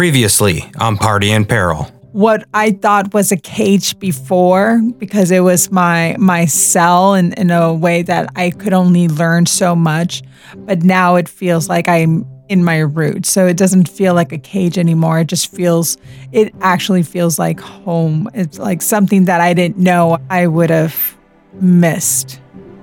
Previously on Party in Peril. what I thought was a cage before because it was my my cell in, in a way that I could only learn so much. But now it feels like I'm in my roots. So it doesn't feel like a cage anymore. It just feels it actually feels like home. It's like something that I didn't know I would have missed.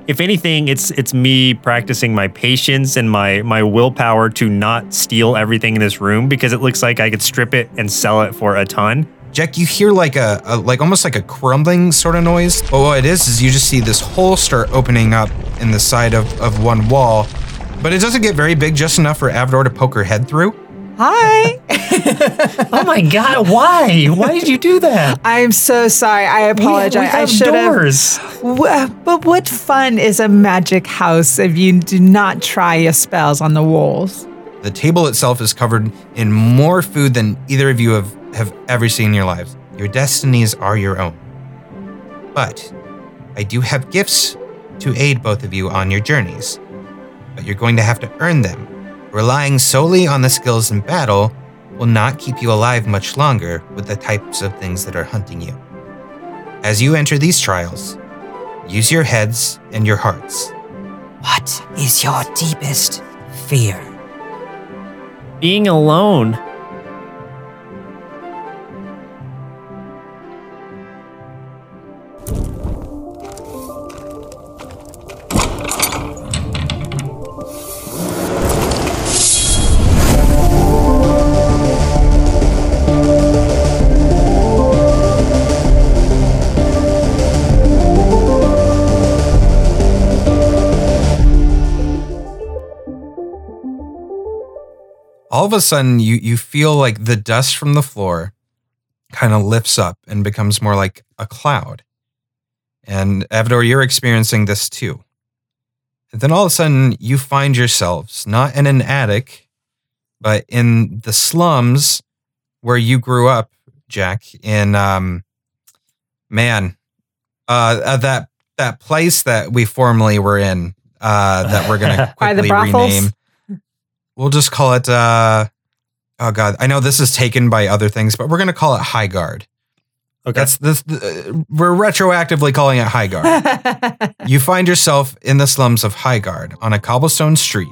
If anything, it's it's me practicing my patience and my my willpower to not steal everything in this room because it looks like I could strip it and sell it for a ton. Jack, you hear like a, a like almost like a crumbling sort of noise. But what it is is you just see this hole start opening up in the side of, of one wall. But it doesn't get very big, just enough for Avador to poke her head through. Hi. Oh my god, why? Why did you do that? I'm so sorry. I apologize. I should have doors. Wha- uh, But what fun is a magic house if you do not try your spells on the walls? The table itself is covered in more food than either of you have, have ever seen in your lives. Your destinies are your own. But I do have gifts to aid both of you on your journeys. But you're going to have to earn them. Relying solely on the skills in battle will not keep you alive much longer with the types of things that are hunting you. As you enter these trials, use your heads and your hearts. What is your deepest fear? Being alone. All of a sudden you you feel like the dust from the floor kind of lifts up and becomes more like a cloud. And Avador, you're experiencing this too. And then all of a sudden you find yourselves not in an attic, but in the slums where you grew up, Jack, in um man, uh, uh that that place that we formerly were in, uh that we're gonna quickly rename. We'll just call it uh oh god, I know this is taken by other things, but we're gonna call it High Guard. Okay. That's this uh, we're retroactively calling it High Guard. you find yourself in the slums of High Guard on a cobblestone street.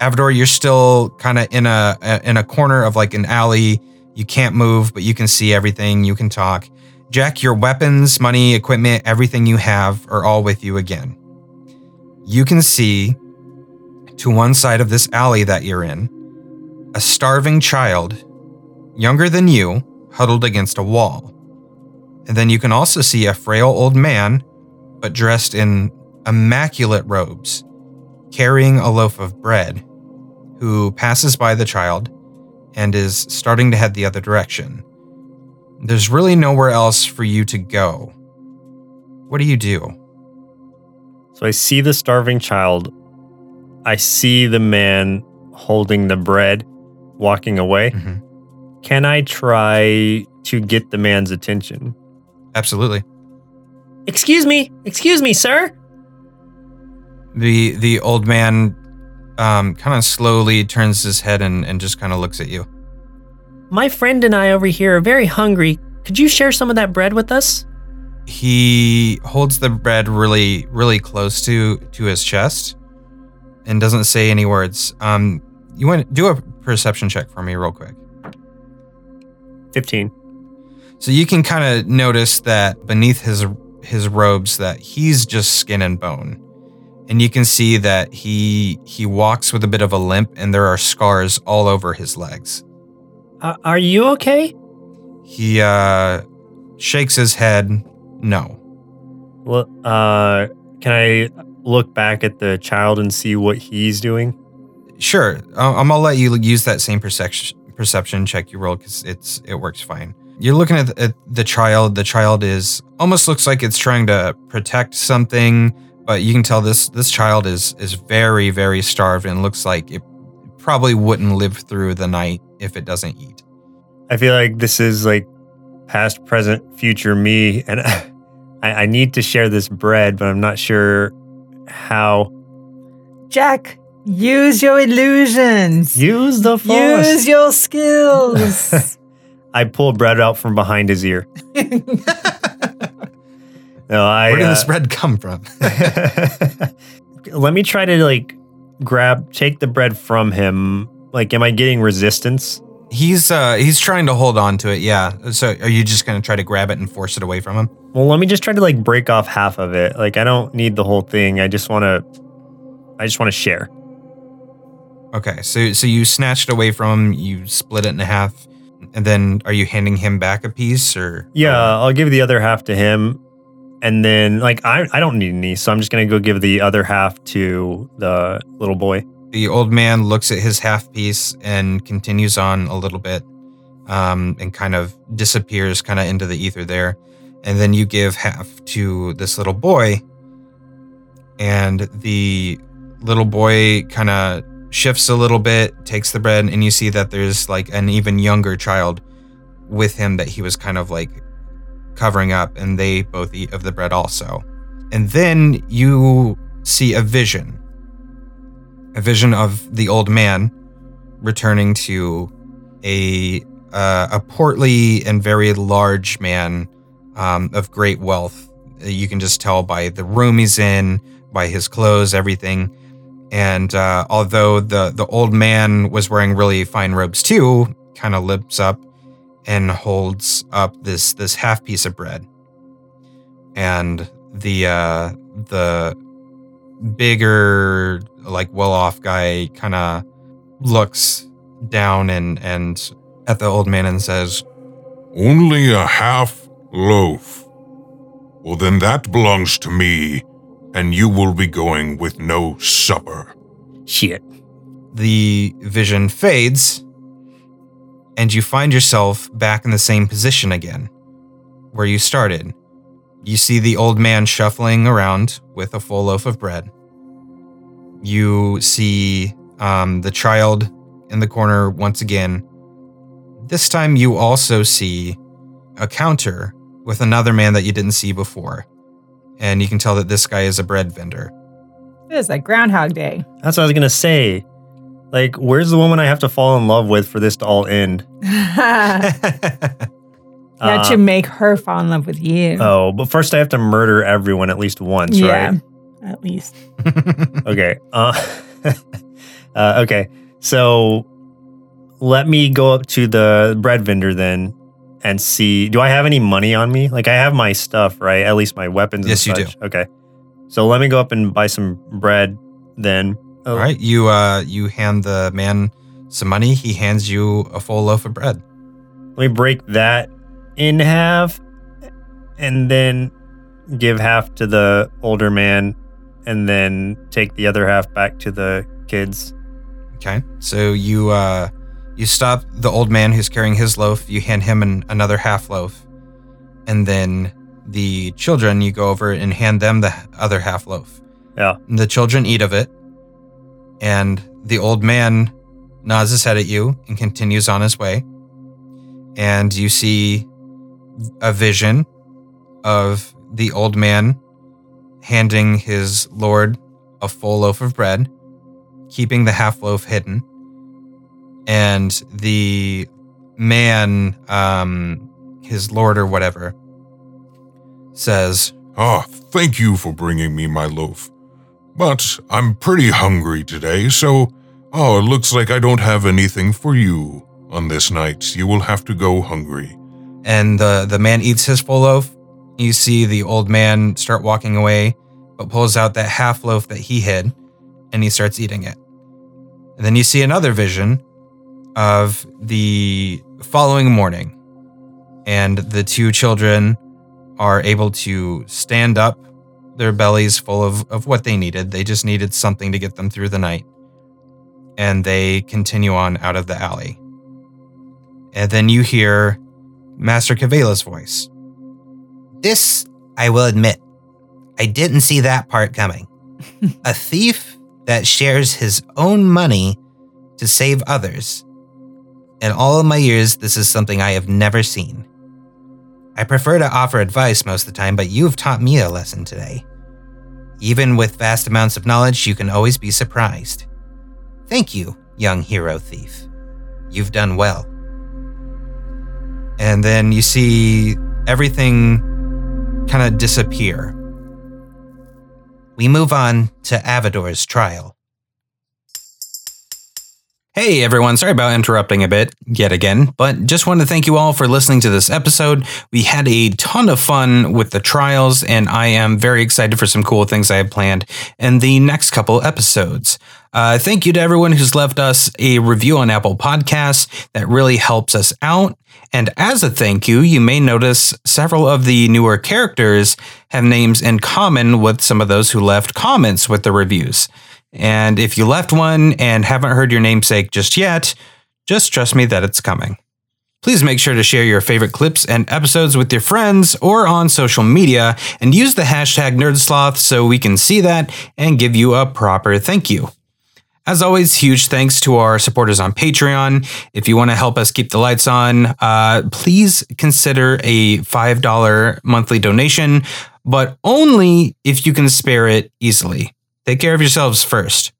Avador, you're still kind of in a in a corner of like an alley. You can't move, but you can see everything. You can talk. Jack, your weapons, money, equipment, everything you have are all with you again. You can see to one side of this alley that you're in a starving child, younger than you, huddled against a wall. And then you can also see a frail old man, but dressed in immaculate robes, carrying a loaf of bread, who passes by the child and is starting to head the other direction. There's really nowhere else for you to go. What do you do? So I see the starving child. I see the man holding the bread walking away. Mhm. Can I try to get the man's attention? Absolutely. Excuse me, excuse me, sir. The the old man um, kind of slowly turns his head and, and just kind of looks at you. My friend and I over here are very hungry. Could you share some of that bread with us? He holds the bread really really close to to his chest and doesn't say any words. Um, you want to do a perception check for me real quick. 15. So you can kind of notice that beneath his his robes that he's just skin and bone. And you can see that he he walks with a bit of a limp and there are scars all over his legs. Uh, are you okay? He uh shakes his head. No. Well, uh, can I look back at the child and see what he's doing? Sure. I'm gonna let you use that same perception perception check you roll because it's it works fine. You're looking at the, at the child. The child is almost looks like it's trying to protect something, but you can tell this this child is is very very starved and looks like it probably wouldn't live through the night if it doesn't eat. I feel like this is like past, present, future me, and I, I need to share this bread, but I'm not sure how. Jack, Use your illusions. Use the force. Use your skills. I pull bread out from behind his ear. no, I. Where did uh, this bread come from? Let me try to like grab, take the bread from him. Like, am I getting resistance? He's uh he's trying to hold on to it. Yeah. So are you just gonna try to grab it and force it away from him? Well, let me just try to like break off half of it. Like, I don't need the whole thing. I just want to. I just want to share. Okay. So so you snatch it away from him. You split it in half, and then are you handing him back a piece or? Yeah, I'll give the other half to him. And then, like, I, I don't need any, so I'm just going to go give the other half to the little boy. The old man looks at his half piece and continues on a little bit, um, and kind of disappears kind of into the ether there. And then you give half to this little boy, and the little boy kind of shifts a little bit, takes the bread, and you see that there's like an even younger child with him that he was kind of like covering up, and they both eat of the bread also. And then you see a vision a vision of the old man returning to a uh, a portly and very large man um, of great wealth. You can just tell by the room he's in, by his clothes, everything. And uh, although the the old man was wearing really fine robes too, kind of lips up and holds up this this half piece of bread. And the uh, the bigger, like well-off guy kind of looks down and and at the old man and says, Only a half loaf. Well, then that belongs to me, and you will be going with no supper. Shit. the vision fades and you find yourself back in the same position again where you started. You see the old man shuffling around with a full loaf of bread. You see um, the child in the corner once again. This time, you also see a counter with another man that you didn't see before. And you can tell that this guy is a bread vendor. it is like Groundhog Day. That's what I was going to say. Like, where's the woman I have to fall in love with for this to all end? you have to Uh, make her fall in love with you. Oh, but first I have to murder everyone at least once, yeah, right? At least. Okay. Uh, uh, okay. So let me go up to the bread vendor then and see. Do I have any money on me? Like I have my stuff, right? At least my weapons. Yes, you and do. such. Okay. So let me go up and buy some bread then. Oh, All right, you uh you hand the man some money. He hands you a full loaf of bread. Let me break that in half and then give half to the older man and then take the other half back to the kids. Okay, so you uh you stop the old man who's carrying his loaf. You hand him an, another half loaf, and then the children you go over and hand them the other half loaf. Yeah. And the children eat of it, and the old man nods his head at you and continues on his way. And you see a vision of the old man handing his lord a full loaf of bread, keeping the half loaf hidden. And the man, um, his lord or whatever, says, Ah, thank you for bringing me my loaf. But I'm pretty hungry today, so oh, it looks like I don't have anything for you on this night. You will have to go hungry. and the the man eats his full loaf. You see the old man start walking away, but pulls out that half loaf that he hid, and he starts eating it. And then you see another vision of the following morning, and the two children are able to stand up, their bellies full of, of what they needed. They just needed something to get them through the night. And they continue on out of the alley. And then you hear Master Cavela's voice. This, I will admit, I didn't see that part coming. a thief that shares his own money to save others. In all of my years, this is something I have never seen. I prefer to offer advice most of the time, but you've taught me a lesson today. Even with vast amounts of knowledge, you can always be surprised. Thank you, young hero thief. You've done well. And then you see everything kind of disappear. We move on to Avador's trial. Hey everyone, sorry about interrupting a bit yet again, but just want to thank you all for listening to this episode. We had a ton of fun with the trials, and I am very excited for some cool things I have planned in the next couple episodes. Uh, thank you to everyone who's left us a review on Apple Podcasts. That really helps us out. And as a thank you, you may notice several of the newer characters have names in common with some of those who left comments with the reviews. And if you left one and haven't heard your namesake just yet, just trust me that it's coming. Please make sure to share your favorite clips and episodes with your friends or on social media and use the hashtag NerdSloth so we can see that and give you a proper thank you. As always, huge thanks to our supporters on Patreon. If you want to help us keep the lights on, uh, please consider a $5 monthly donation, but only if you can spare it easily. Take care of yourselves first.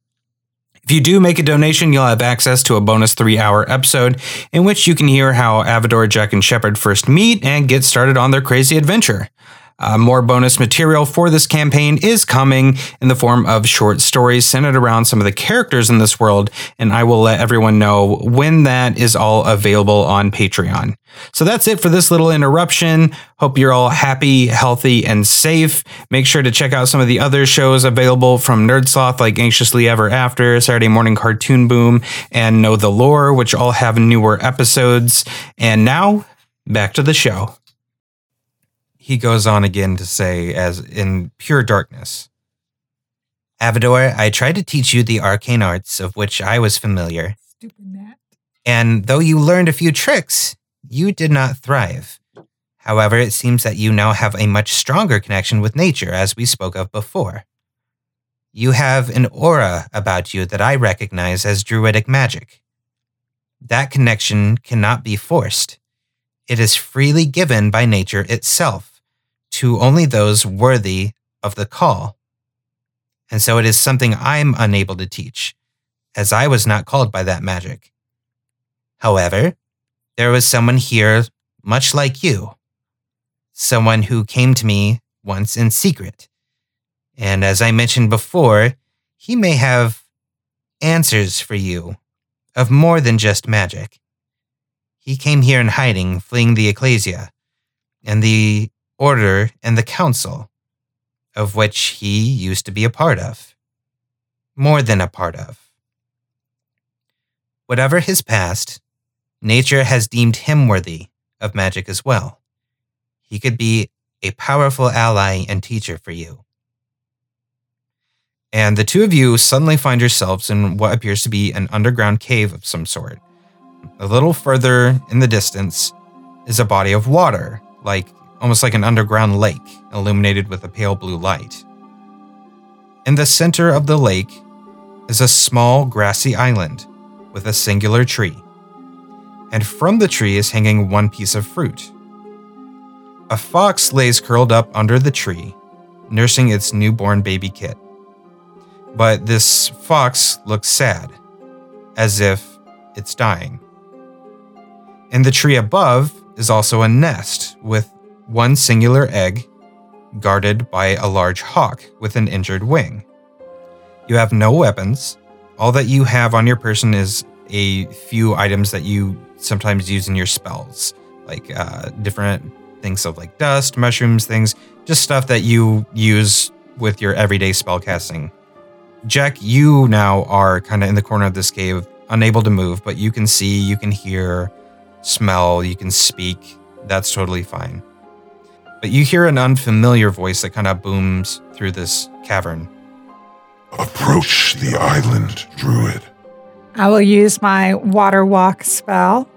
If you do make a donation, you'll have access to a bonus three hour episode in which you can hear how Avador, Jack, and Shepard first meet and get started on their crazy adventure. Uh, more bonus material for this campaign is coming in the form of short stories centered around some of the characters in this world, and I will let everyone know when that is all available on Patreon. So that's it for this little interruption. Hope you're all happy, healthy, and safe. Make sure to check out some of the other shows available from Nerdsloth, like Anxiously Ever After, Saturday Morning Cartoon Boom, and Know the Lore, which all have newer episodes. And now, back to the show he goes on again to say, as in pure darkness. Avador, I tried to teach you the arcane arts of which I was familiar, Stupid Nat. and though you learned a few tricks, you did not thrive. However, it seems that you now have a much stronger connection with nature, as we spoke of before. You have an aura about you that I recognize as druidic magic. That connection cannot be forced. It is freely given by nature itself to only those worthy of the call. And so it is something I'm unable to teach, as I was not called by that magic. However, there was someone here much like you, someone who came to me once in secret. And as I mentioned before, he may have answers for you of more than just magic. He came here in hiding, fleeing the ecclesia, and the order and the council, of which he used to be a part of. More than a part of. Whatever his past, nature has deemed him worthy of magic as well. He could be a powerful ally and teacher for you. And the two of you suddenly find yourselves in what appears to be an underground cave of some sort. A little further in the distance is a body of water, like almost like an underground lake illuminated with a pale blue light. In the center of the lake is a small grassy island with a singular tree, and from the tree is hanging one piece of fruit. A fox lays curled up under the tree, nursing its newborn baby kit. But this fox looks sad, as if it's dying. In the tree above is also a nest with one singular egg guarded by a large hawk with an injured wing. You have no weapons. All that you have on your person is a few items that you sometimes use in your spells, like uh, different things of like dust, mushrooms, things, just stuff that you use with your everyday spellcasting. Jack, you now are kind of in the corner of this cave, unable to move, but you can see, you can hear, smell, you can speak. That's totally fine. But you hear an unfamiliar voice that kind of booms through this cavern. Approach the island, druid. I will use my water walk spell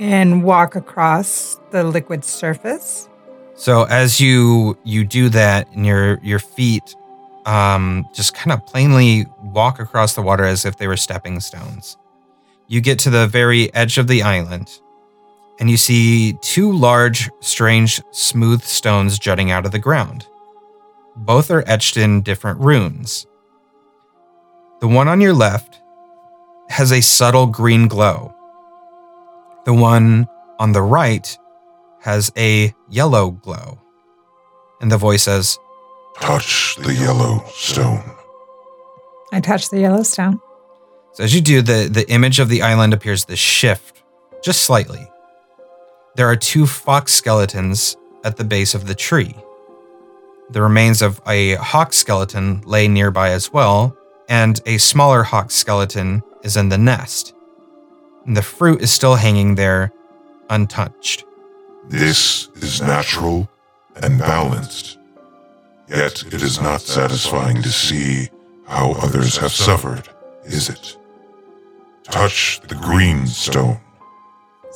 and walk across the liquid surface. So as you you do that, and your your feet um, just kind of plainly walk across the water as if they were stepping stones. You get to the very edge of the island, and you see two large, strange, smooth stones jutting out of the ground. Both are etched in different runes. The one on your left has a subtle green glow. The one on the right has a yellow glow. And the voice says, Touch the yellow stone. I touch the yellow stone. So as you do, the, the image of the island appears to shift just slightly. There are two fox skeletons at the base of the tree. The remains of a hawk skeleton lay nearby as well, and a smaller hawk skeleton is in the nest. The fruit is still hanging there, untouched. This is natural and balanced. Yet it is not satisfying to see how others have suffered, is it? Touch the green stone.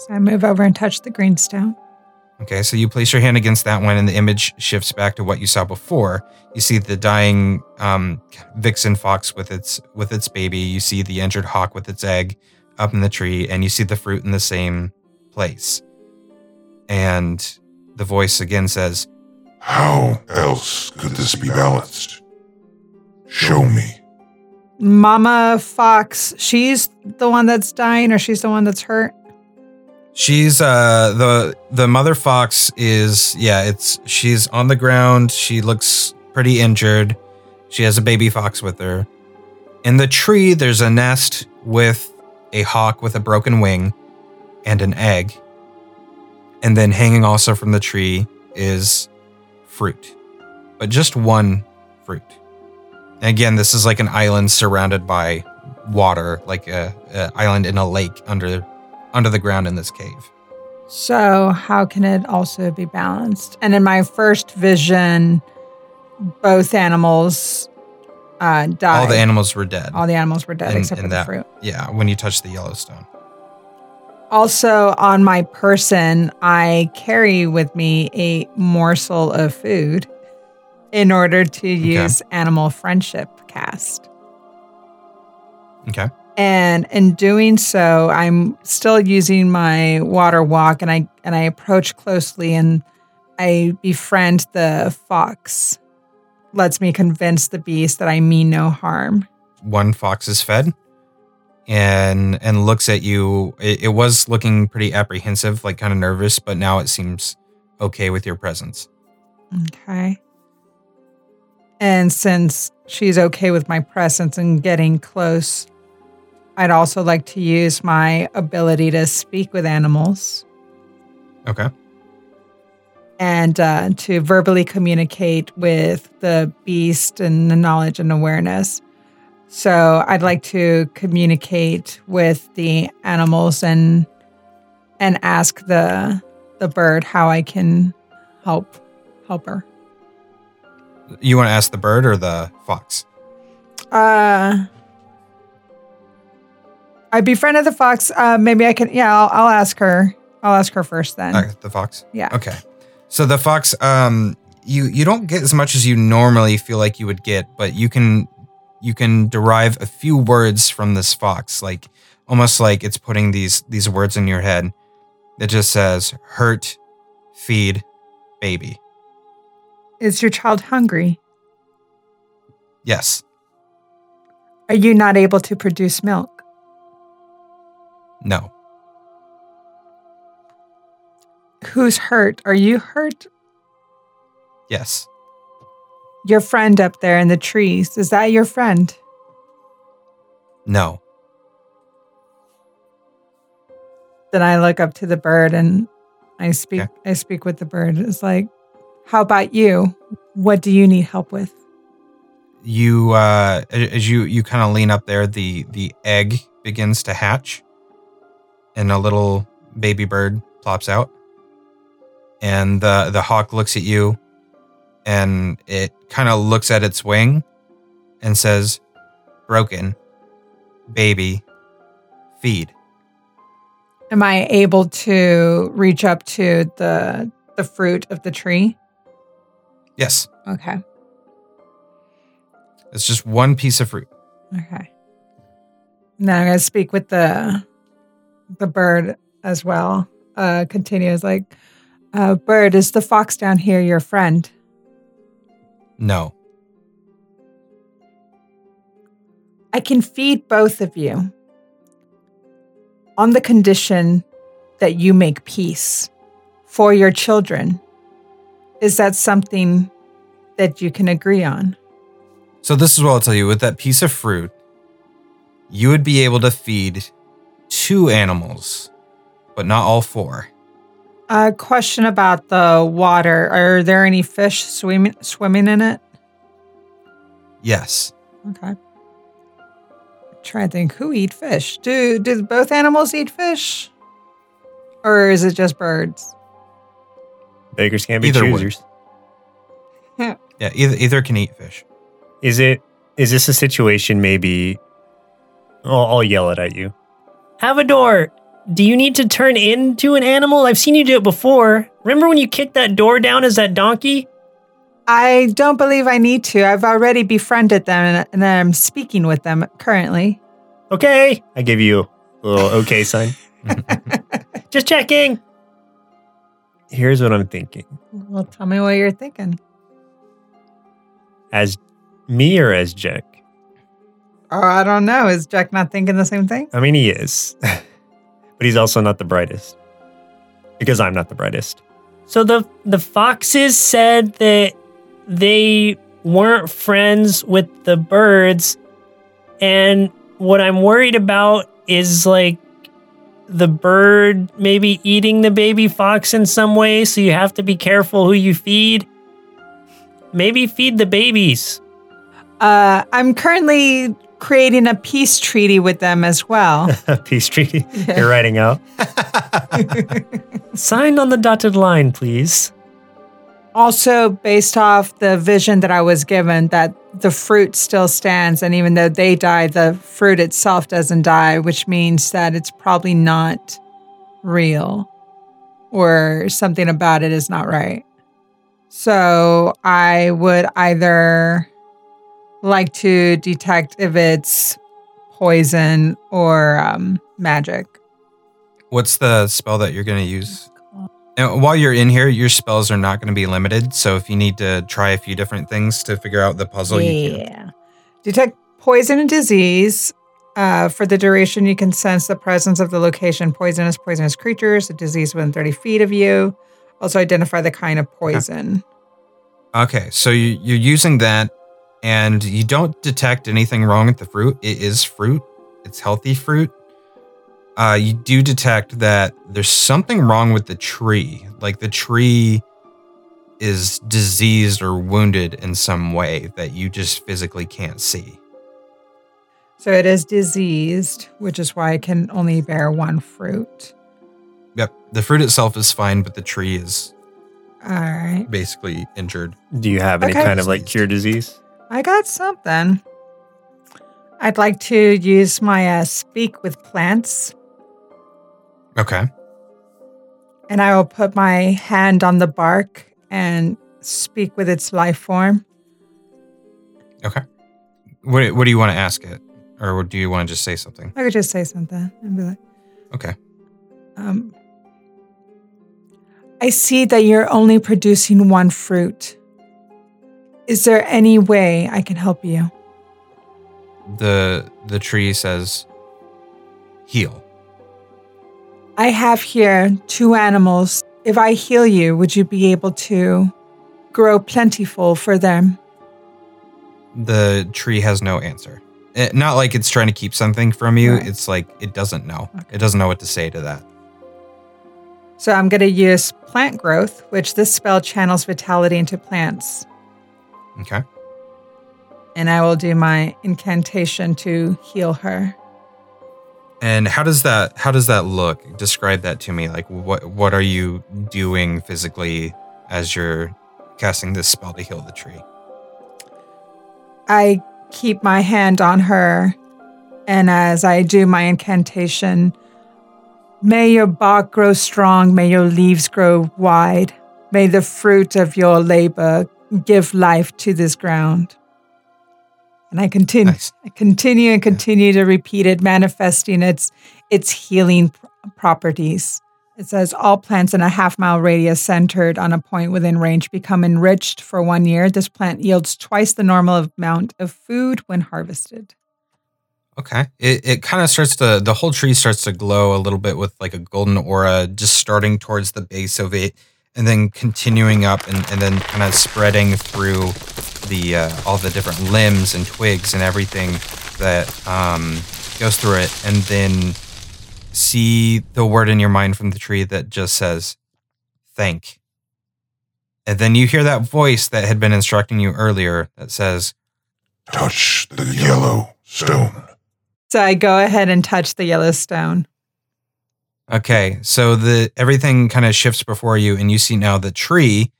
So I move over and touch the green stone. Okay, so you place your hand against that one, and the image shifts back to what you saw before. You see the dying um, vixen fox with its with its baby. You see the injured hawk with its egg up in the tree, and you see the fruit in the same place. And the voice again says, How else could this be balanced? Show me. Mama Fox, she's the one that's dying or she's the one that's hurt? She's uh the the mother fox is yeah, it's she's on the ground. She looks pretty injured. She has a baby fox with her. In the tree there's a nest with a hawk with a broken wing and an egg. And then hanging also from the tree is fruit. But just one fruit. And again, this is like an island surrounded by water, like a, a island in a lake under under the ground in this cave. So, how can it also be balanced? And in my first vision, both animals uh, died. All the animals were dead. All the animals were dead in- except in for that- the fruit. Yeah, when you touch the yellow stone. Also, on my person, I carry with me a morsel of food in order to use animal friendship cast. Okay. And in doing so, I'm still using my water walk and I and I approach closely and I befriend the fox. Lets me convince the beast that I mean no harm. One fox is fed and and looks at you. It, it was looking pretty apprehensive, like kind of nervous, but now it seems okay with your presence. Okay. And since she's okay with my presence and getting close, I'd also like to use my ability to speak with animals Okay. and uh, to verbally communicate with the beast and the knowledge and awareness. So I'd like to communicate with the animals and and ask the the bird how I can help help her. You want to ask the bird or the fox? Uh, I befriended the fox. Uh, maybe I can. Yeah, I'll, I'll ask her. I'll ask her first then. Uh, the fox. yeah. Okay. So the fox, um, you you don't get as much as you normally feel like you would get, but you can you can derive a few words from this fox, like almost like it's putting these these words in your head. It just says hurt, feed, baby. Is your child hungry? Yes. Are you not able to produce milk? No. Who's hurt? Are you hurt? Yes. Your friend up there in the trees. Is that your friend? No. Then I look up to the bird and I speak. Okay. I speak with the bird. It's like, how about you? What do you need help with? You uh as you you kind of lean up there, the the egg begins to hatch and a little baby bird plops out. And the the hawk looks at you and it kind of looks at its wing and says, "Broken. Baby. Feed." Am I able to reach up to the the fruit of the tree? Yes. Okay. It's just one piece of fruit. Okay. Now I'm gonna speak with the the bird as well. Uh continues like uh bird, is the fox down here your friend? No. I can feed both of you. on the condition that you make peace for your children. Is that something that you can agree on? So this is what I'll tell you. With that piece of fruit, you would be able to feed two animals, but not all four. A question about the water. Are there any fish swimming swimming in it? Yes. Okay. Try to think who eat fish. Do do both animals eat fish? Or is it just birds? Beggars can't be Either would. choosers. Yeah, either either can eat fish. Is it? Is this a situation? Maybe. I'll, I'll yell it at you. Avador, do you need to turn into an animal? I've seen you do it before. Remember when you kicked that door down as that donkey? I don't believe I need to. I've already befriended them and, and I'm speaking with them currently. Okay. I give you a little okay sign. Just checking. Here's what I'm thinking. Well, tell me what you're thinking. As me or as Jack? Oh, I don't know. Is Jack not thinking the same thing? I mean, he is, but he's also not the brightest because I'm not the brightest. So the the foxes said that they weren't friends with the birds, and what I'm worried about is like the bird maybe eating the baby fox in some way. So you have to be careful who you feed. Maybe feed the babies. Uh, I'm currently creating a peace treaty with them as well. A peace treaty. You're writing out. Signed on the dotted line, please. also, based off the vision that I was given, that the fruit still stands, and even though they die, the fruit itself doesn't die, which means that it's probably not real or something about it is not right. So, I would either like to detect if it's poison or um, magic. What's the spell that you're going to use? And while you're in here, your spells are not going to be limited. So if you need to try a few different things to figure out the puzzle, you can. yeah. Detect poison and disease. Uh, for the duration, you can sense the presence of the location poisonous, poisonous creatures, a disease within 30 feet of you. Also, identify the kind of poison. Okay, so you, you're using that, and you don't detect anything wrong with the fruit. It is fruit. It's healthy fruit. Uh, you do detect that there's something wrong with the tree. Like the tree is diseased or wounded in some way that you just physically can't see. So it is diseased, which is why it can only bear one fruit. Yep, the fruit itself is fine, but the tree is All right. basically injured. Do you have any Okay. kind of like cure disease? I got something. I'd like to use my uh, speak with plants, Okay. and I will put my hand on the bark and speak with its life form. Okay. What, what do you want to ask it? Or do you want to just say something? I could just say something and be like, Okay. um, I see that you're only producing one fruit. Is there any way I can help you? The the tree says heal. I have here two animals. If I heal you, would you be able to grow plentiful for them? The tree has no answer. Eh, not like it's trying to keep something from you. Right. It's like it doesn't know. Okay. It doesn't know what to say to that. So I'm going to use plant growth, which this spell channels vitality into plants. Okay. And I will do my incantation to heal her. And how does that how does that look? Describe that to me. Like what what are you doing physically as you're casting this spell to heal the tree? I keep my hand on her, and as I do my incantation, may your bark grow strong, may your leaves grow wide, may the fruit of your labor give life to this ground. And I continue, Nice. I continue and continue to repeat it, manifesting its its healing pr- properties. It says all plants in a half mile radius centered on a point within range become enriched for one year. This plant yields twice the normal amount of food when harvested. Okay. It it kind of starts to the whole tree starts to glow a little bit with like a golden aura, just starting towards the base of it, and then continuing up and, and then kind of spreading through the uh, all the different limbs and twigs and everything that um, goes through it, and then see the word in your mind from the tree that just says thank. And then you hear that voice that had been instructing you earlier that says, Touch the yellow stone. So I go ahead and touch the yellow stone. Okay, so the everything kind of shifts before you, and you see now the tree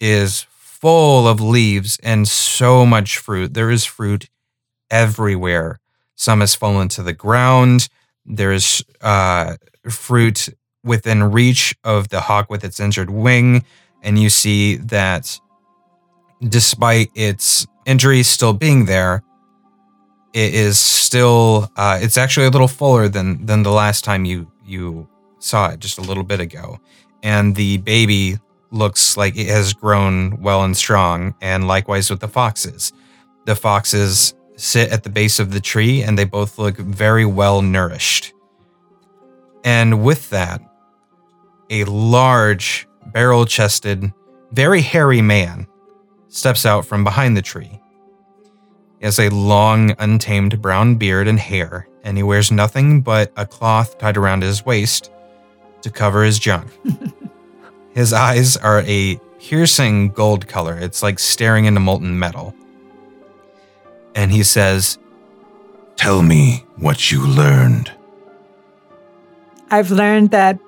is full of leaves and so much fruit. There is fruit everywhere. Some has fallen to the ground. There's uh, fruit within reach of the hawk with its injured wing, and you see that despite its injury still being there, it is still uh, it's actually a little fuller than than the last time you you saw it just a little bit ago. And the baby looks like it has grown well and strong and likewise with the foxes. The foxes sit at the base of the tree and they both look very well nourished. And with that a large barrel chested very hairy man steps out from behind the tree he has a long, untamed brown beard and hair, and he wears nothing but a cloth tied around his waist to cover his junk. his eyes are a piercing gold color. It's like staring into molten metal. And he says, Tell me what you learned. I've learned that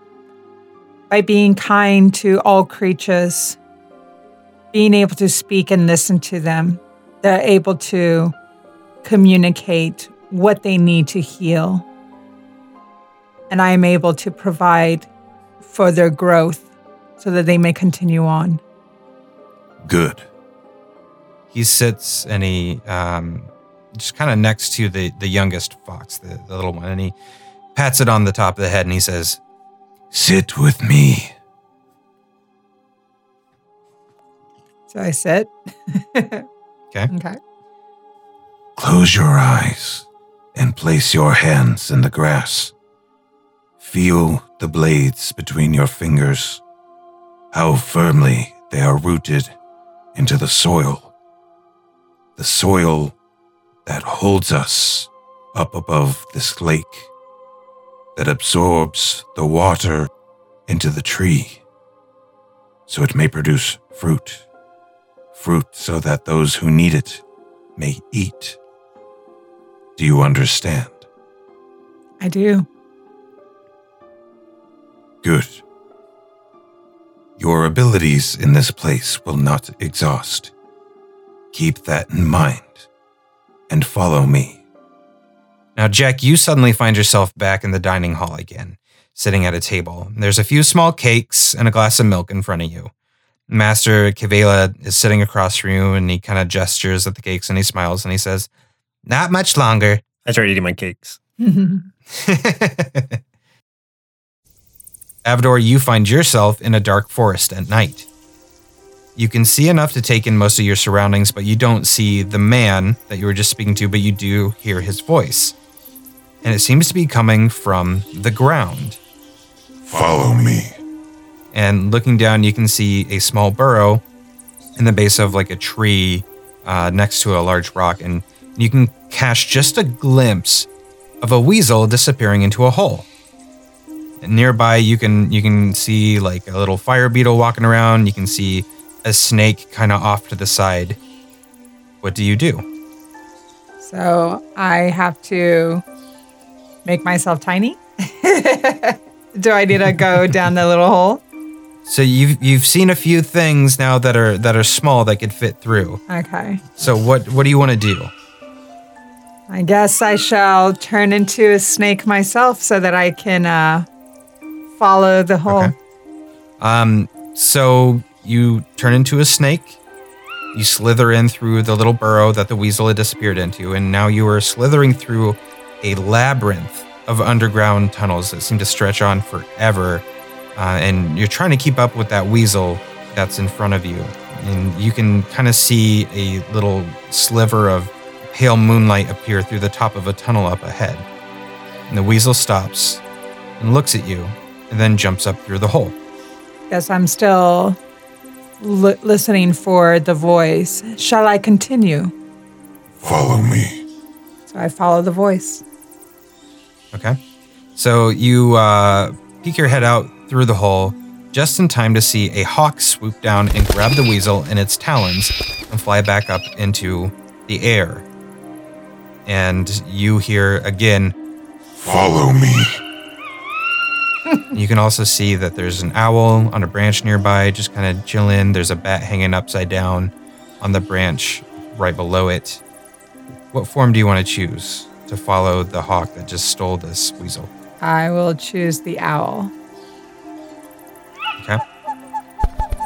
by being kind to all creatures, being able to speak and listen to them, they're able to communicate what they need to heal. And I am able to provide for their growth so that they may continue on. Good. he sits and he um, just kind of next to the, the youngest fox, the, the little one, and he pats it on the top of the head and he says, Sit with me. So I sit. Okay. Okay. Close your eyes and place your hands in the grass. Feel the blades between your fingers, how firmly they are rooted into the soil. The soil that holds us up above this lake, that absorbs the water into the tree so it may produce fruit. Fruit so that those who need it may eat. Do you understand? I do. Good. Your abilities in this place will not exhaust. Keep that in mind and follow me. Now, Jack, you suddenly find yourself back in the dining hall again, sitting at a table. There's a few small cakes and a glass of milk in front of you. Master Kavela is sitting across from you and he kind of gestures at the cakes and he smiles and he says, Not much longer. I started eating my cakes. Avador, you find yourself in a dark forest at night. You can see enough to take in most of your surroundings, but you don't see the man that you were just speaking to, but you do hear his voice. And it seems to be coming from the ground. Follow me. And looking down, you can see a small burrow in the base of like a tree uh, next to a large rock. And you can catch just a glimpse of a weasel disappearing into a hole. And nearby, you can you can see like a little fire beetle walking around. You can see a snake kind of off to the side. What do you do? So I have to make myself tiny. do I need to go down the little hole? So you've you've seen a few things now that are that are small that could fit through. Okay. So what what do you want to do? I guess I shall turn into a snake myself so that I can uh, follow the hole. Okay. Um, so you turn into a snake. You slither in through the little burrow that the weasel had disappeared into, and now you are slithering through a labyrinth of underground tunnels that seem to stretch on forever. Uh, and you're trying to keep up with that weasel that's in front of you. And you can kind of see a little sliver of pale moonlight appear through the top of a tunnel up ahead. And the weasel stops and looks at you and then jumps up through the hole. Guess I'm still li- listening for the voice. Shall I continue? Follow me. So I follow the voice. Okay. So you uh, peek your head out through the hole just in time to see a hawk swoop down and grab the weasel in its talons and fly back up into the air. And you hear again, Follow me. you can also see that there's an owl on a branch nearby, just kind of chilling. There's a bat hanging upside down on the branch right below it. What form do you want to choose to follow the hawk that just stole this weasel? I will choose the owl. Okay.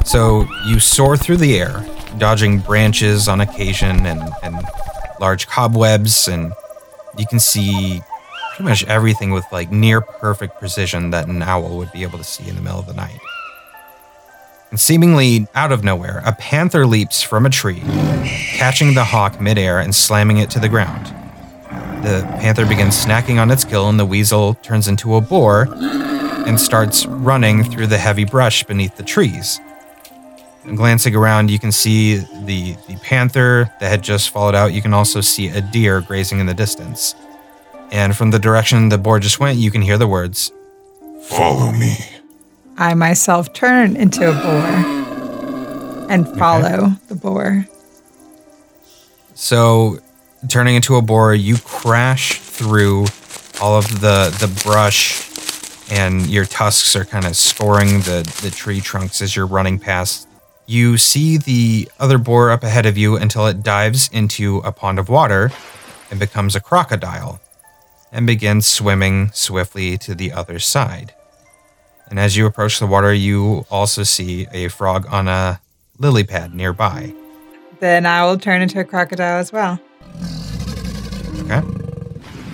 So you soar through the air, dodging branches on occasion and, and large cobwebs, and you can see pretty much everything with like near perfect precision that an owl would be able to see in the middle of the night. And seemingly out of nowhere, a panther leaps from a tree, catching the hawk midair and slamming it to the ground. The panther begins snacking on its kill, and the weasel turns into a boar and starts running through the heavy brush beneath the trees. And glancing around, you can see the, the panther that had just followed out. You can also see a deer grazing in the distance. And from the direction the boar just went, you can hear the words Follow me. I myself turn into a boar and follow the boar. So, turning into a boar, you crash through all of the the brush, and your tusks are kind of scoring the the tree trunks as you're running past. You see the other boar up ahead of you until it dives into a pond of water and becomes a crocodile and begins swimming swiftly to the other side. And as you approach the water, you also see a frog on a lily pad nearby. Then I will turn into a crocodile as well. Okay.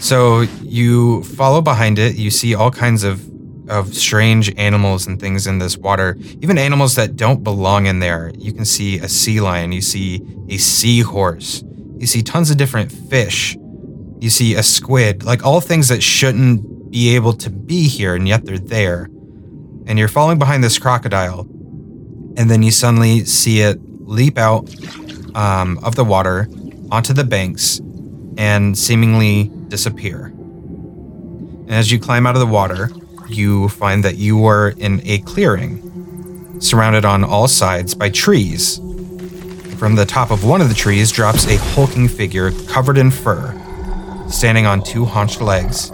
So you follow behind it. You see all kinds of of strange animals and things in this water, even animals that don't belong in there. You can see a sea lion, you see a seahorse, you see tons of different fish, you see a squid, like all things that shouldn't be able to be here, and yet they're there. And you're following behind this crocodile, and then you suddenly see it leap out um, of the water onto the banks and seemingly disappear. And as you climb out of the water, you find that you are in a clearing, surrounded on all sides by trees. From the top of one of the trees drops a hulking figure covered in fur, standing on two haunched legs.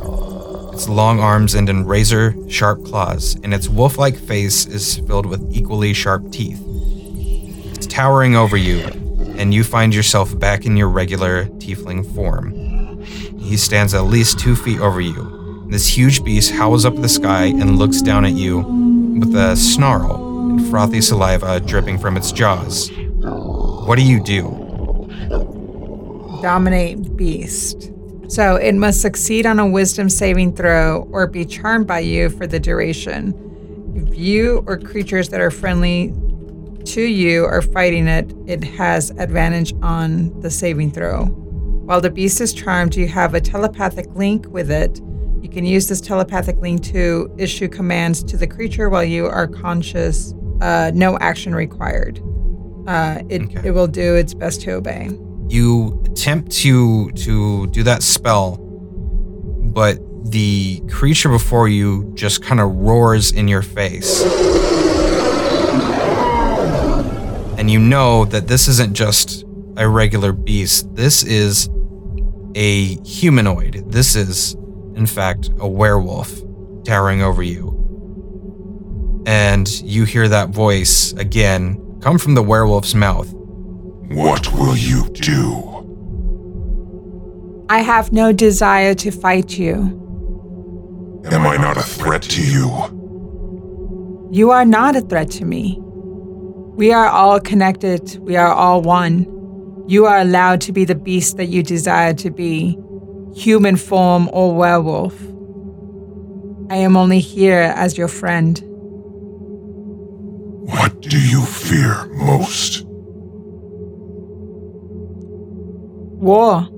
Its long arms end in razor sharp claws, and its wolf like face is filled with equally sharp teeth. It's towering over you, and you find yourself back in your regular tiefling form. He stands at least two feet over you. This huge beast howls up the sky and looks down at you with a snarl and frothy saliva dripping from its jaws. What do you do? Dominate beast. So it must succeed on a wisdom saving throw or be charmed by you for the duration. If you or creatures that are friendly to you are fighting it, it has advantage on the saving throw. While the beast is charmed, you have a telepathic link with it. You can use this telepathic link to issue commands to the creature while you are conscious. Uh, no action required. Uh, it, Okay. it will do its best to obey. You attempt to to do that spell, but the creature before you just kind of roars in your face. And you know that this isn't just a regular beast. This is a humanoid. This is, in fact, a werewolf towering over you. And you hear that voice again come from the werewolf's mouth. What will you do? I have no desire to fight you. Am I not a threat to you? You are not a threat to me. We are all connected. We are all one. You are allowed to be the beast that you desire to be human form or werewolf. I am only here as your friend. What do you fear most? War.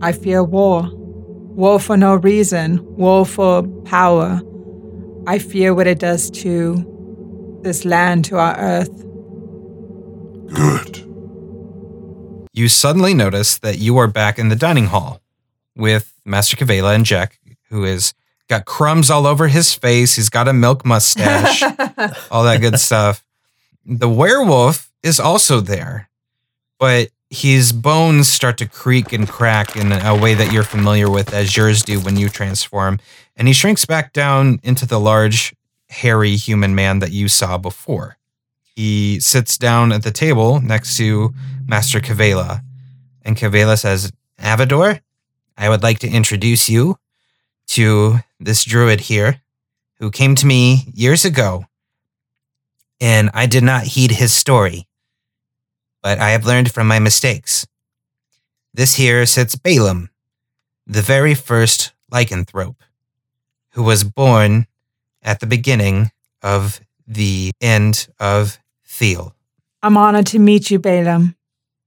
I fear war. War for no reason, war for power. I fear what it does to this land, to our earth. Good. You suddenly notice that you are back in the dining hall with Master Kavela and Jack, who is got crumbs all over his face. He's got a milk mustache, all that good stuff. The werewolf is also there, but his bones start to creak and crack in a way that you're familiar with as yours do when you transform. And he shrinks back down into the large, hairy human man that you saw before. He sits down at the table next to Master Kavela. And Kavela says, Avador, I would like to introduce you to this druid here who came to me years ago. And I did not heed his story, but I have learned from my mistakes. This here sits Balaam, the very first lycanthrope, who was born at the beginning of the end of Thiel. I'm honored to meet you, Balaam.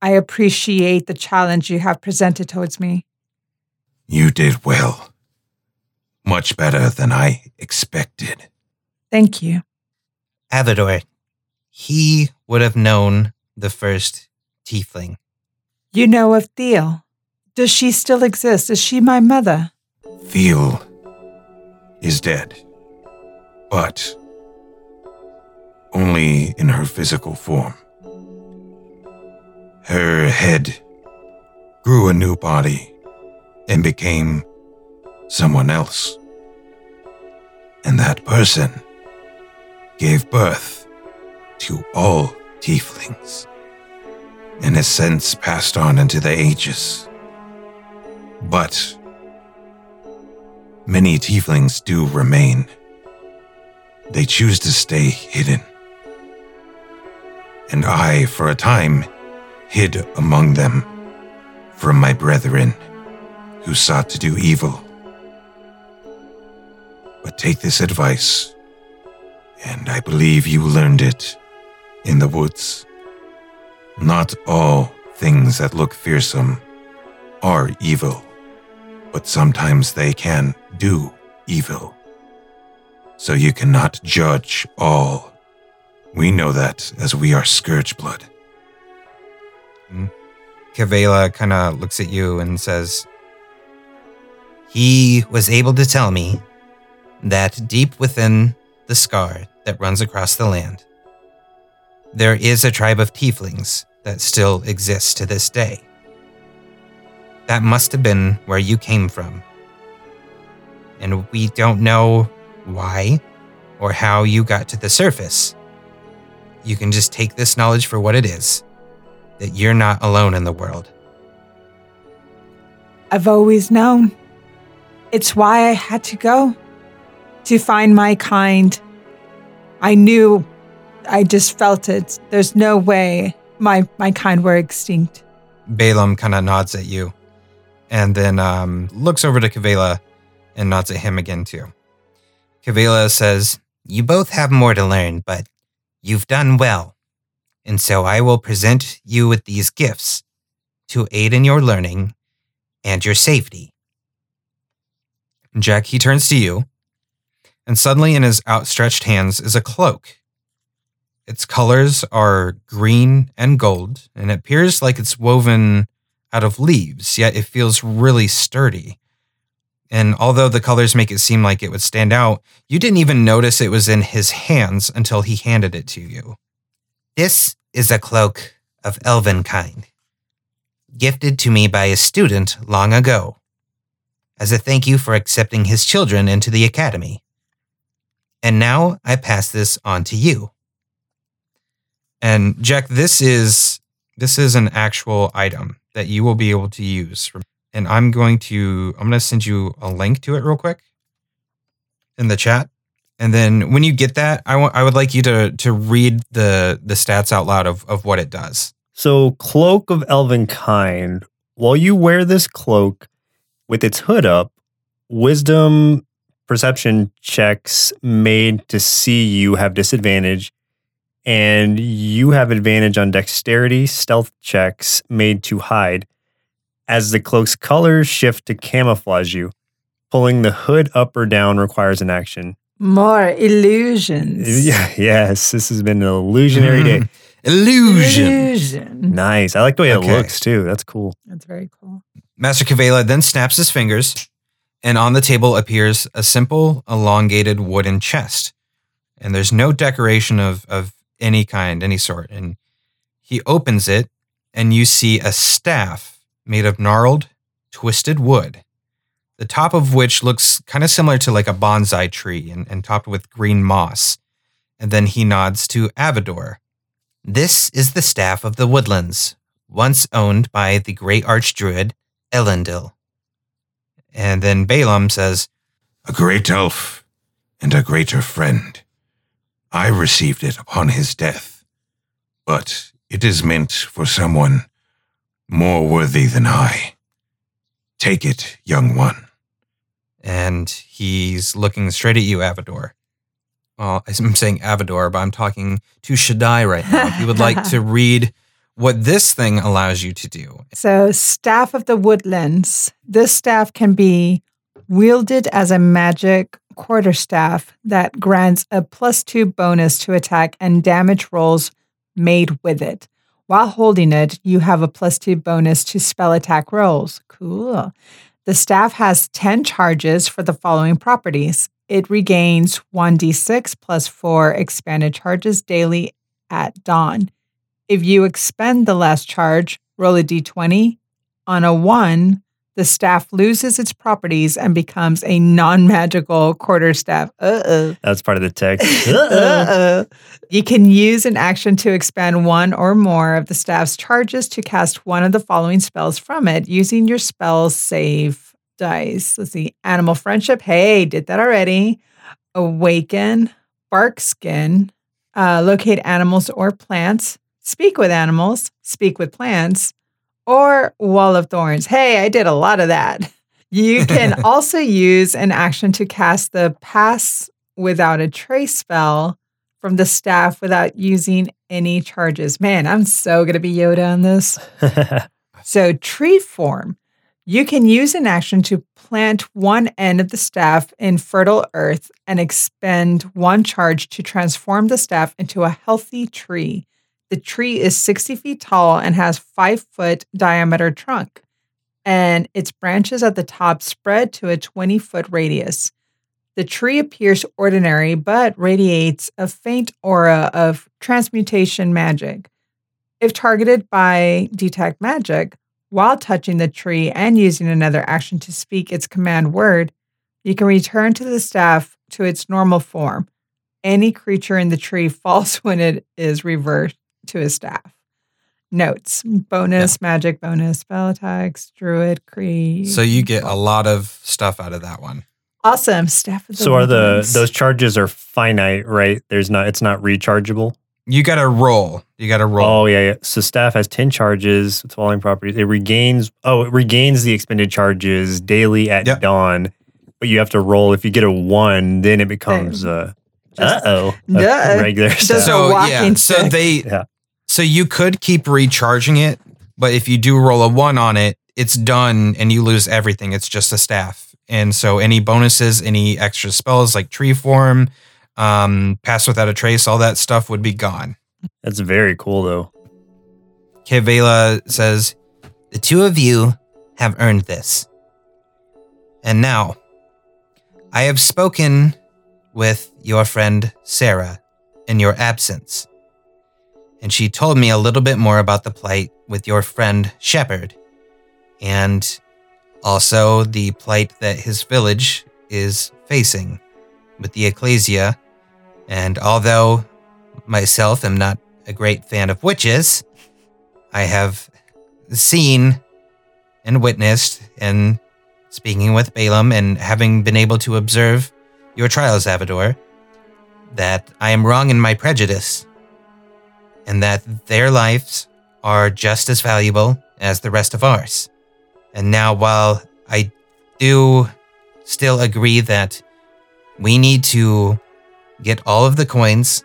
I appreciate the challenge you have presented towards me. You did well. Much better than I expected. Thank you. Avador, he would have known the first tiefling. You know of Thiel. Does she still exist? Is she my mother? Thiel is dead. But only in her physical form. Her head grew a new body and became someone else. And that person gave birth to all tieflings and has since passed on into the ages. But many tieflings do remain. They choose to stay hidden. And I, for a time, hid among them from my brethren who sought to do evil. But take this advice, and I believe you learned it in the woods. Not all things that look fearsome are evil, but sometimes they can do evil. So you cannot judge all. We know that as we are Scourge Blood. Hmm? Kavela kind of looks at you and says, He was able to tell me that deep within the scar that runs across the land, there is a tribe of tieflings that still exists to this day. That must have been where you came from. And we don't know why or how you got to the surface. You can just take this knowledge for what it is that you're not alone in the world. I've always known. It's why I had to go to find my kind. I knew, I just felt it. There's no way my, my kind were extinct. Balaam kind of nods at you and then um, looks over to Kavela and nods at him again too. Kavela says, You both have more to learn, but you've done well. And so I will present you with these gifts to aid in your learning and your safety. Jack, he turns to you, and suddenly in his outstretched hands is a cloak. Its colors are green and gold, and it appears like it's woven out of leaves, yet it feels really sturdy. And although the colors make it seem like it would stand out, you didn't even notice it was in his hands until he handed it to you. This is a cloak of elven kind, gifted to me by a student long ago, as a thank you for accepting his children into the academy. And now I pass this on to you. And Jack, this is this is an actual item that you will be able to use. And I'm going to I'm going to send you a link to it real quick in the chat. And then when you get that, I want I would like you to to read the the stats out loud of of what it does. So, Cloak of Elven Kind. While you wear this cloak with its hood up, wisdom perception checks made to see you have disadvantage, and you have advantage on dexterity stealth checks made to hide. As the cloak's colors shift to camouflage you, pulling the hood up or down requires an action. More illusions. Yeah, yes, this has been an illusionary mm-hmm. day. Illusion. Illusion. Nice. I like the way Okay. it looks too. That's cool. That's very cool. Master Kavela then snaps his fingers, and on the table appears a simple, elongated wooden chest. And there's no decoration of, of any kind, any sort. And he opens it, and you see a staff made of gnarled, twisted wood, the top of which looks kind of similar to like a bonsai tree and, and topped with green moss. And then he nods to Avador. This is the staff of the woodlands, once owned by the great archdruid Elendil. And then Balaam says, A great elf and a greater friend. I received it upon his death, but it is meant for someone more worthy than I. Take it, young one. and he's looking straight at you, Avador. Well, I'm saying Avador, but I'm talking to Shaddai right now. If you would like to read what this thing allows you to do, So, Staff of the Woodlands. This staff can be wielded as a magic quarterstaff that grants a plus two bonus to attack and damage rolls made with it. While holding it, you have a plus two bonus to spell attack rolls. Cool. The staff has 10 charges for the following properties. It regains 1d6 plus 4 expanded charges daily at dawn. If you expend the last charge, roll a d20. On a 1, the staff loses its properties and becomes a non magical quarterstaff. Uh oh. That's part of the text. Uh-oh. You can use an action to expend one or more of the staff's charges to cast one of the following spells from it using your spell save DC. Let's see. Animal friendship. Hey, did that already. Awaken. Bark skin. Uh, locate animals or plants. Speak with animals. Speak with plants. Or wall of thorns. Hey, I did a lot of that. You can also use an action to cast the pass without a trace spell from the staff without using any charges. Man, I'm so going to be Yoda on this. So, tree form. You can use an action to plant one end of the staff in fertile earth and expend one charge to transform the staff into a healthy tree. The tree is 60 feet tall and has five foot diameter trunk, and its branches at the top spread to a 20 foot radius. The tree appears ordinary but radiates a faint aura of transmutation magic. If targeted by detect magic, while touching the tree and using another action to speak its command word, you can return to the staff to its normal form. Any creature in the tree falls when it is reversed to his staff. Notes bonus, magic bonus, spell attacks, druid, creed. so you get a lot of stuff out of that one. awesome staff. Of the so are the those charges are finite, right? There's not it's not rechargeable. You got to roll. You got to roll. Oh yeah, yeah. So staff has ten charges with following properties. It regains oh, it regains the expended charges daily at Yep. dawn. But you have to roll. If you get a one, then it becomes uh uh oh regular Just stuff. so walking yeah, so they, Yeah. So you could keep recharging it, but if you do roll a one on it, it's done and you lose everything. It's just a staff, and so any bonuses, any extra spells like tree form, um, pass without a trace, all that stuff would be gone. That's very cool though. Kavela says, The two of you have earned this. And now, I have spoken with your friend Sarah in your absence. And she told me a little bit more about the plight with your friend Shepard, and also the plight that his village is facing with the Ecclesia. And although myself am not a great fan of witches, I have seen and witnessed and speaking with Balaam and having been able to observe your trials, Avador, that I am wrong in my prejudice and that their lives are just as valuable as the rest of ours. And now, while I do still agree that we need to get all of the coins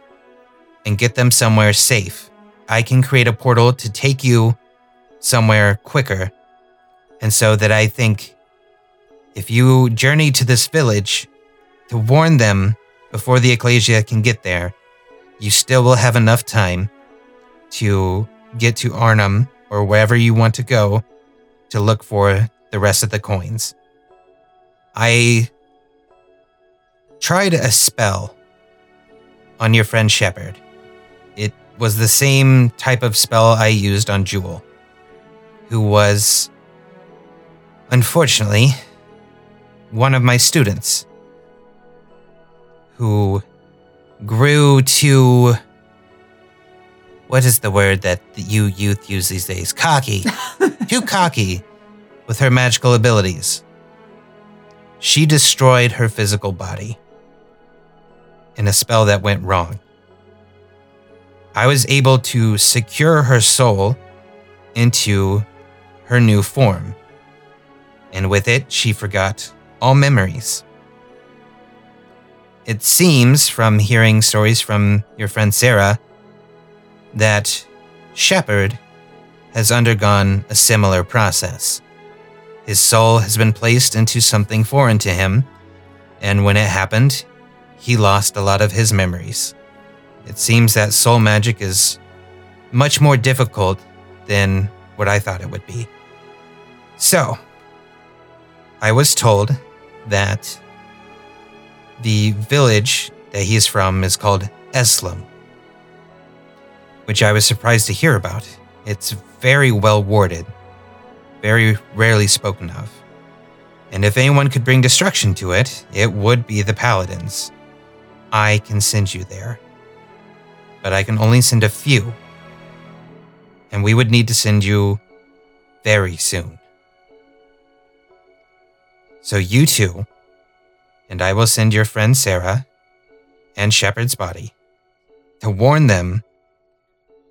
and get them somewhere safe, I can create a portal to take you somewhere quicker And so that I think if you journey to this village to warn them before the Ecclesia can get there, you still will have enough time to get to Arnhem or wherever you want to go to look for the rest of the coins. I tried a spell on your friend Shepard. It was the same type of spell I used on Jewel, who was, unfortunately, one of my students who grew to. What is the word that you youth use these days? Cocky. Too cocky with her magical abilities. She destroyed her physical body in a spell that went wrong. I was able to secure her soul into her new form, and with it, she forgot all memories. It seems from hearing stories from your friend Sarah that Shepard has undergone a similar process. His soul has been placed into something foreign to him, and when it happened, he lost a lot of his memories. It seems that soul magic is much more difficult than what I thought it would be. So, I was told that the village that he's from is called Eslam, which I was surprised to hear about. It's very well warded, very rarely spoken of. And if anyone could bring destruction to it, it would be the paladins. I can send you there. But I can only send a few. And we would need to send you very soon. So you two, and I will send your friend Sarah and Shepard's body to warn them.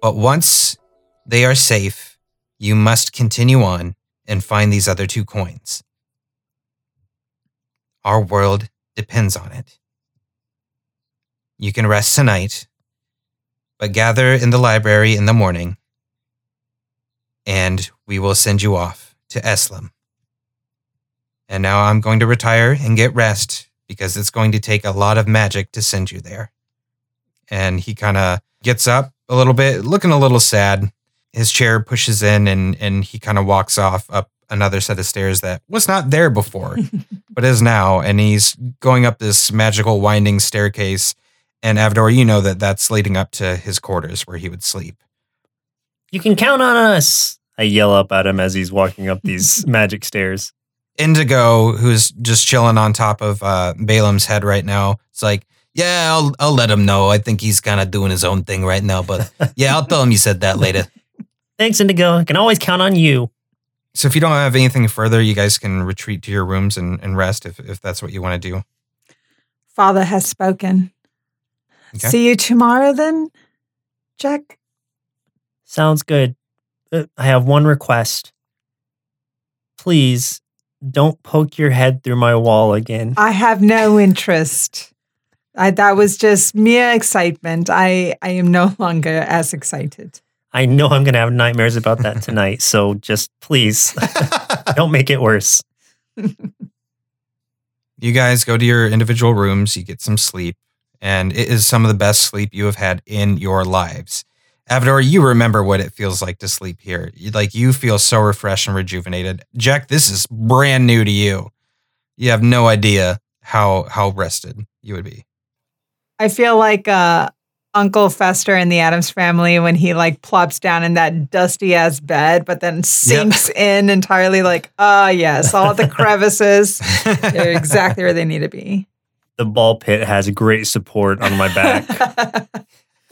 But once they are safe, you must continue on and find these other two coins. Our world depends on it. You can rest tonight, but gather in the library in the morning, and we will send you off to Eslam. And now I'm going to retire and get rest because it's going to take a lot of magic to send you there. And he kind of gets up a little bit, looking a little sad. His chair pushes in and and he kind of walks off up another set of stairs that was not there before, but is now. And he's going up this magical winding staircase. And Avador, you know that that's leading up to his quarters where he would sleep. You can count on us. I yell up at him as he's walking up these magic stairs. Indigo, who's just chilling on top of uh, Balaam's head right now, it's like, yeah, I'll I'll let him know. I think he's kind of doing his own thing right now, but yeah, I'll tell him you said that later. Thanks, Indigo. I can always count on you. So if you don't have anything further, you guys can retreat to your rooms and, and rest if, if that's what you want to do. Father has spoken. Okay. See you tomorrow then, Jack. Sounds good. Uh, I have one request. Please don't poke your head through my wall again. I have no interest. I, that was just mere excitement. I, I am no longer as excited. I know I'm going to have nightmares about that tonight. so just please don't make it worse. You guys go to your individual rooms, you get some sleep, and it is some of the best sleep you have had in your lives. Avador, you remember what it feels like to sleep here. Like you feel so refreshed and rejuvenated. Jack, this is brand new to you. You have no idea how how rested you would be. I feel like uh, Uncle Fester in the Addams family when he like plops down in that dusty ass bed, but then sinks in entirely. Like, ah, yes, all the crevices. They're exactly where they need to be. The ball pit has great support on my back.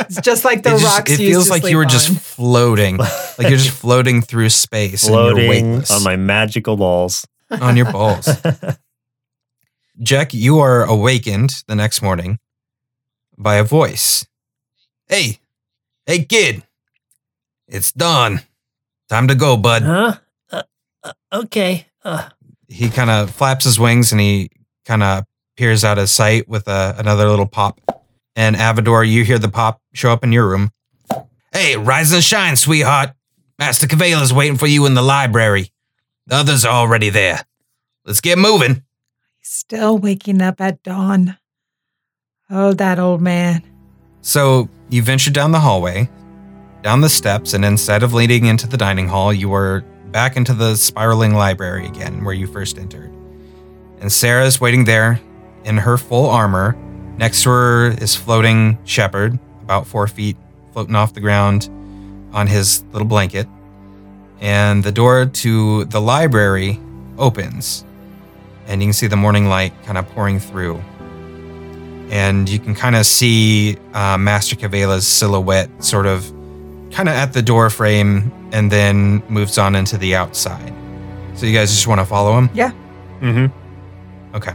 it's just like the it just- rocks. it you used feels to like you were on. just floating. like you're just floating through space and you're floating on my magical balls. on your balls. Jack, you are awakened the next morning by a voice. Hey, hey, kid. It's dawn. Time to go, bud. huh? Uh, uh, okay. Uh, He kind of flaps his wings and he kind of peers out of sight with a, another little pop. And Avador, you hear the pop show up in your room. Hey, rise and shine, sweetheart. Master Kavela's waiting for you in the library. The others are already there. Let's get moving. Still waking up at dawn. Oh, that old man. So you venture down the hallway, down the steps, and instead of leading into the dining hall, you are back into the spiraling library again where you first entered. And Sarah is waiting there in her full armor. Next to her is floating Shepard, about four feet, floating off the ground on his little blanket. And the door to the library opens, and you can see the morning light kind of pouring through and you can kind of see uh, Master Kavela's silhouette sort of kind of at the door frame and then moves on into the outside. So you guys just want to follow him? Yeah. Mm-hmm. Okay.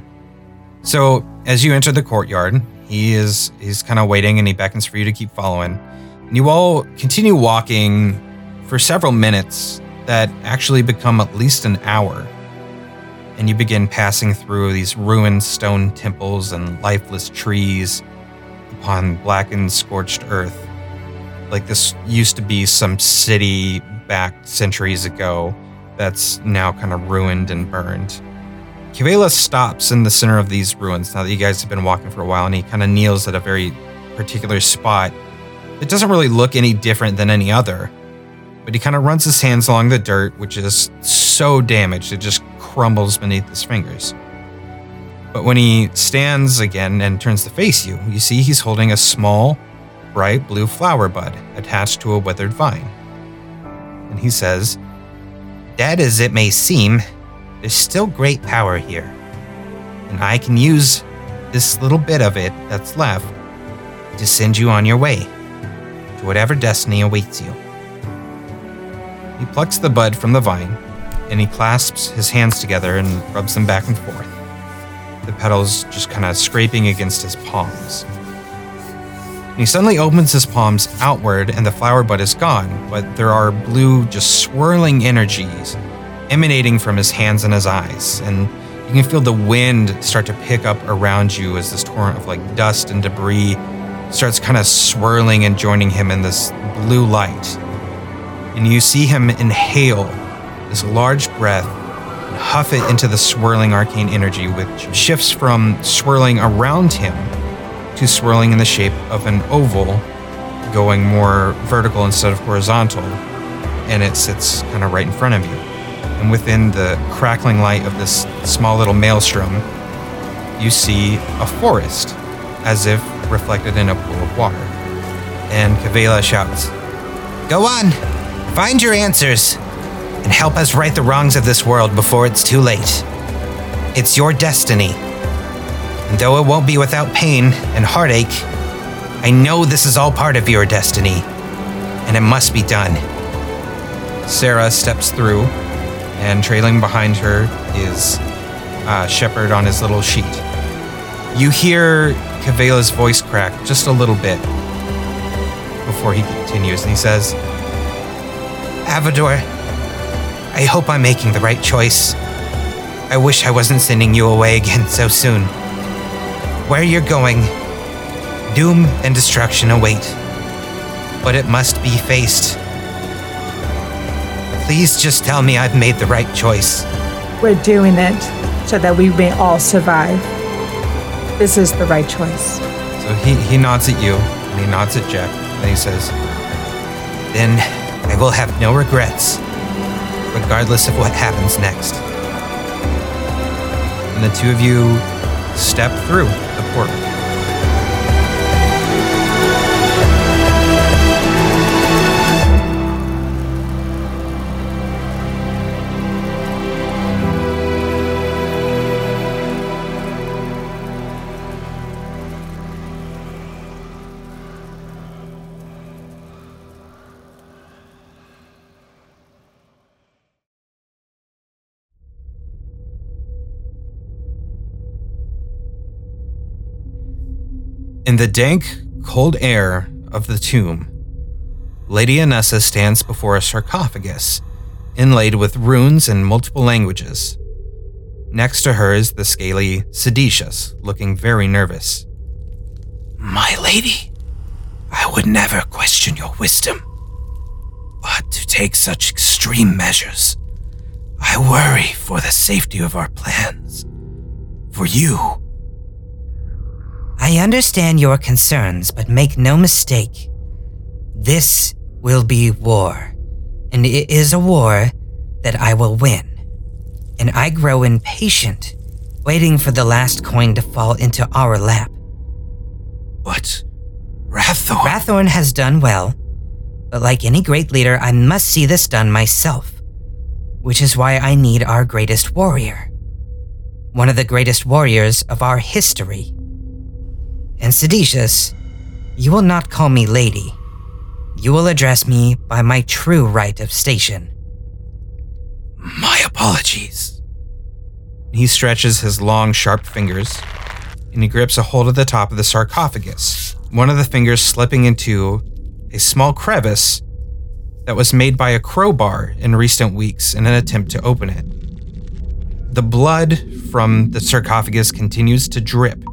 So as you enter the courtyard, he is he's kind of waiting and he beckons for you to keep following. And you all continue walking for several minutes that actually become at least an hour. And you begin passing through these ruined stone temples and lifeless trees upon blackened, scorched earth. Like this used to be some city back centuries ago that's now kind of ruined and burned. Kavela stops in the center of these ruins now that you guys have been walking for a while, and he kind of kneels at a very particular spot. It doesn't really look any different than any other, but he kind of runs his hands along the dirt, which is so damaged it just crumbles beneath his fingers. But when he stands again and turns to face you, you see he's holding a small, bright blue flower bud attached to a withered vine. And he says, Dead as it may seem, there's still great power here. And I can use this little bit of it that's left to send you on your way to whatever destiny awaits you. He plucks the bud from the vine and he clasps his hands together and rubs them back and forth, the petals just kind of scraping against his palms. And he suddenly opens his palms outward and the flower bud is gone, but there are blue, just swirling energies emanating from his hands and his eyes. And you can feel the wind start to pick up around you as this torrent of like dust and debris starts kind of swirling and joining him in this blue light. And you see him inhale this large breath and huff it into the swirling arcane energy, which shifts from swirling around him to swirling in the shape of an oval, going more vertical instead of horizontal. And it sits kind of right in front of you. And within the crackling light of this small little maelstrom, you see a forest, as if reflected in a pool of water. And Kavela shouts, Go on, find your answers, and help us right the wrongs of this world before it's too late. It's your destiny. And though it won't be without pain and heartache, I know this is all part of your destiny, and it must be done. Sarah steps through, and trailing behind her is uh, Shepard on his little sheet. You hear Kavela's voice crack just a little bit before he continues, and he says, Avador, I hope I'm making the right choice. I wish I wasn't sending you away again so soon. Where you're going, doom and destruction await. But it must be faced. Please just tell me I've made the right choice. We're doing it so that we may all survive. This is the right choice. So he, he nods at you, and he nods at Jack, and he says, Then I will have no regrets, regardless of what happens next. and the two of you step through the portal. In the dank, cold air of the tomb, Lady Anessa stands before a sarcophagus inlaid with runes in multiple languages. Next to her is the scaly Seditious, looking very nervous. My lady, I would never question your wisdom. But to take such extreme measures, I worry for the safety of our plans. For you. I understand your concerns, but make no mistake. This will be war. And it is a war that I will win. And I grow impatient, waiting for the last coin to fall into our lap. But Rathor. Rathorn has done well, but like any great leader, I must see this done myself. Which is why I need our greatest warrior. One of the greatest warriors of our history. And Seditious, you will not call me lady. You will address me by my true right of station. My apologies. He stretches his long, sharp fingers and he grips a hold of the top of the sarcophagus, one of the fingers slipping into a small crevice that was made by a crowbar in recent weeks in an attempt to open it. The blood from the sarcophagus continues to drip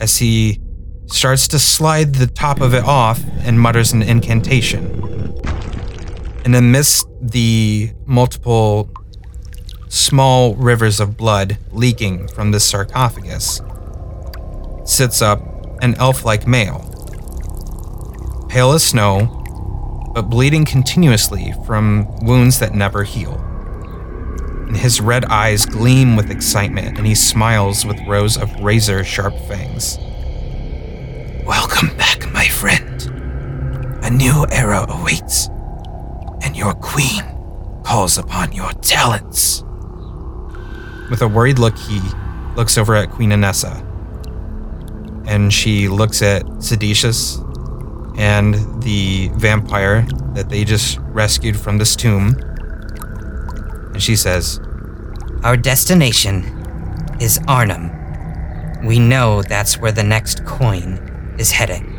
as he starts to slide the top of it off and mutters an incantation. And amidst the multiple small rivers of blood leaking from this sarcophagus sits up an elf like male. Pale as snow, but bleeding continuously from wounds that never heal. And his red eyes gleam with excitement, and he smiles with rows of razor sharp fangs. Welcome back, my friend. A new era awaits, and your queen calls upon your talents. With a worried look, he looks over at Queen Anessa. And she looks at Seditious and the vampire that they just rescued from this tomb. And she says, Our destination is Arnhem. We know that's where the next coin is heading.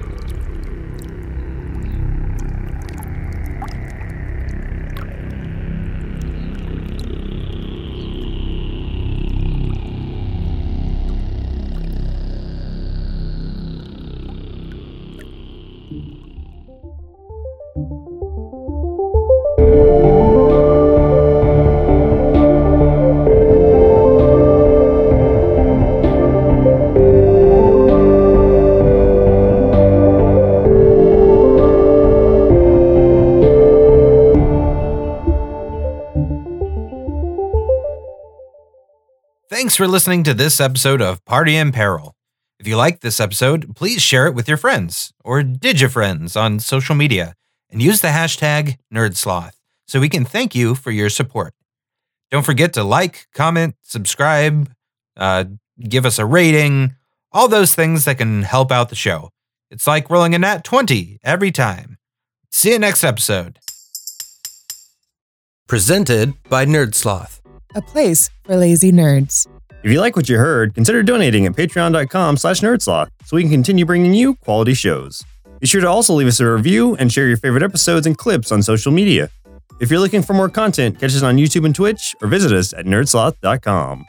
Thanks for listening to this episode of Party in Peril. If you liked this episode, please share it with your friends or digifriends on social media and use the hashtag NerdSloth so we can thank you for your support. Don't forget to like, comment, subscribe, uh, give us a rating, all those things that can help out the show. It's like rolling a nat 20 every time. See you next episode. Presented by NerdSloth. a place for lazy nerds. If you like what you heard, consider donating at patreon.com slash nerdsloth so we can continue bringing you quality shows. Be sure to also leave us a review and share your favorite episodes and clips on social media. If you're looking for more content, catch us on YouTube and Twitch or visit us at nerdsloth.com.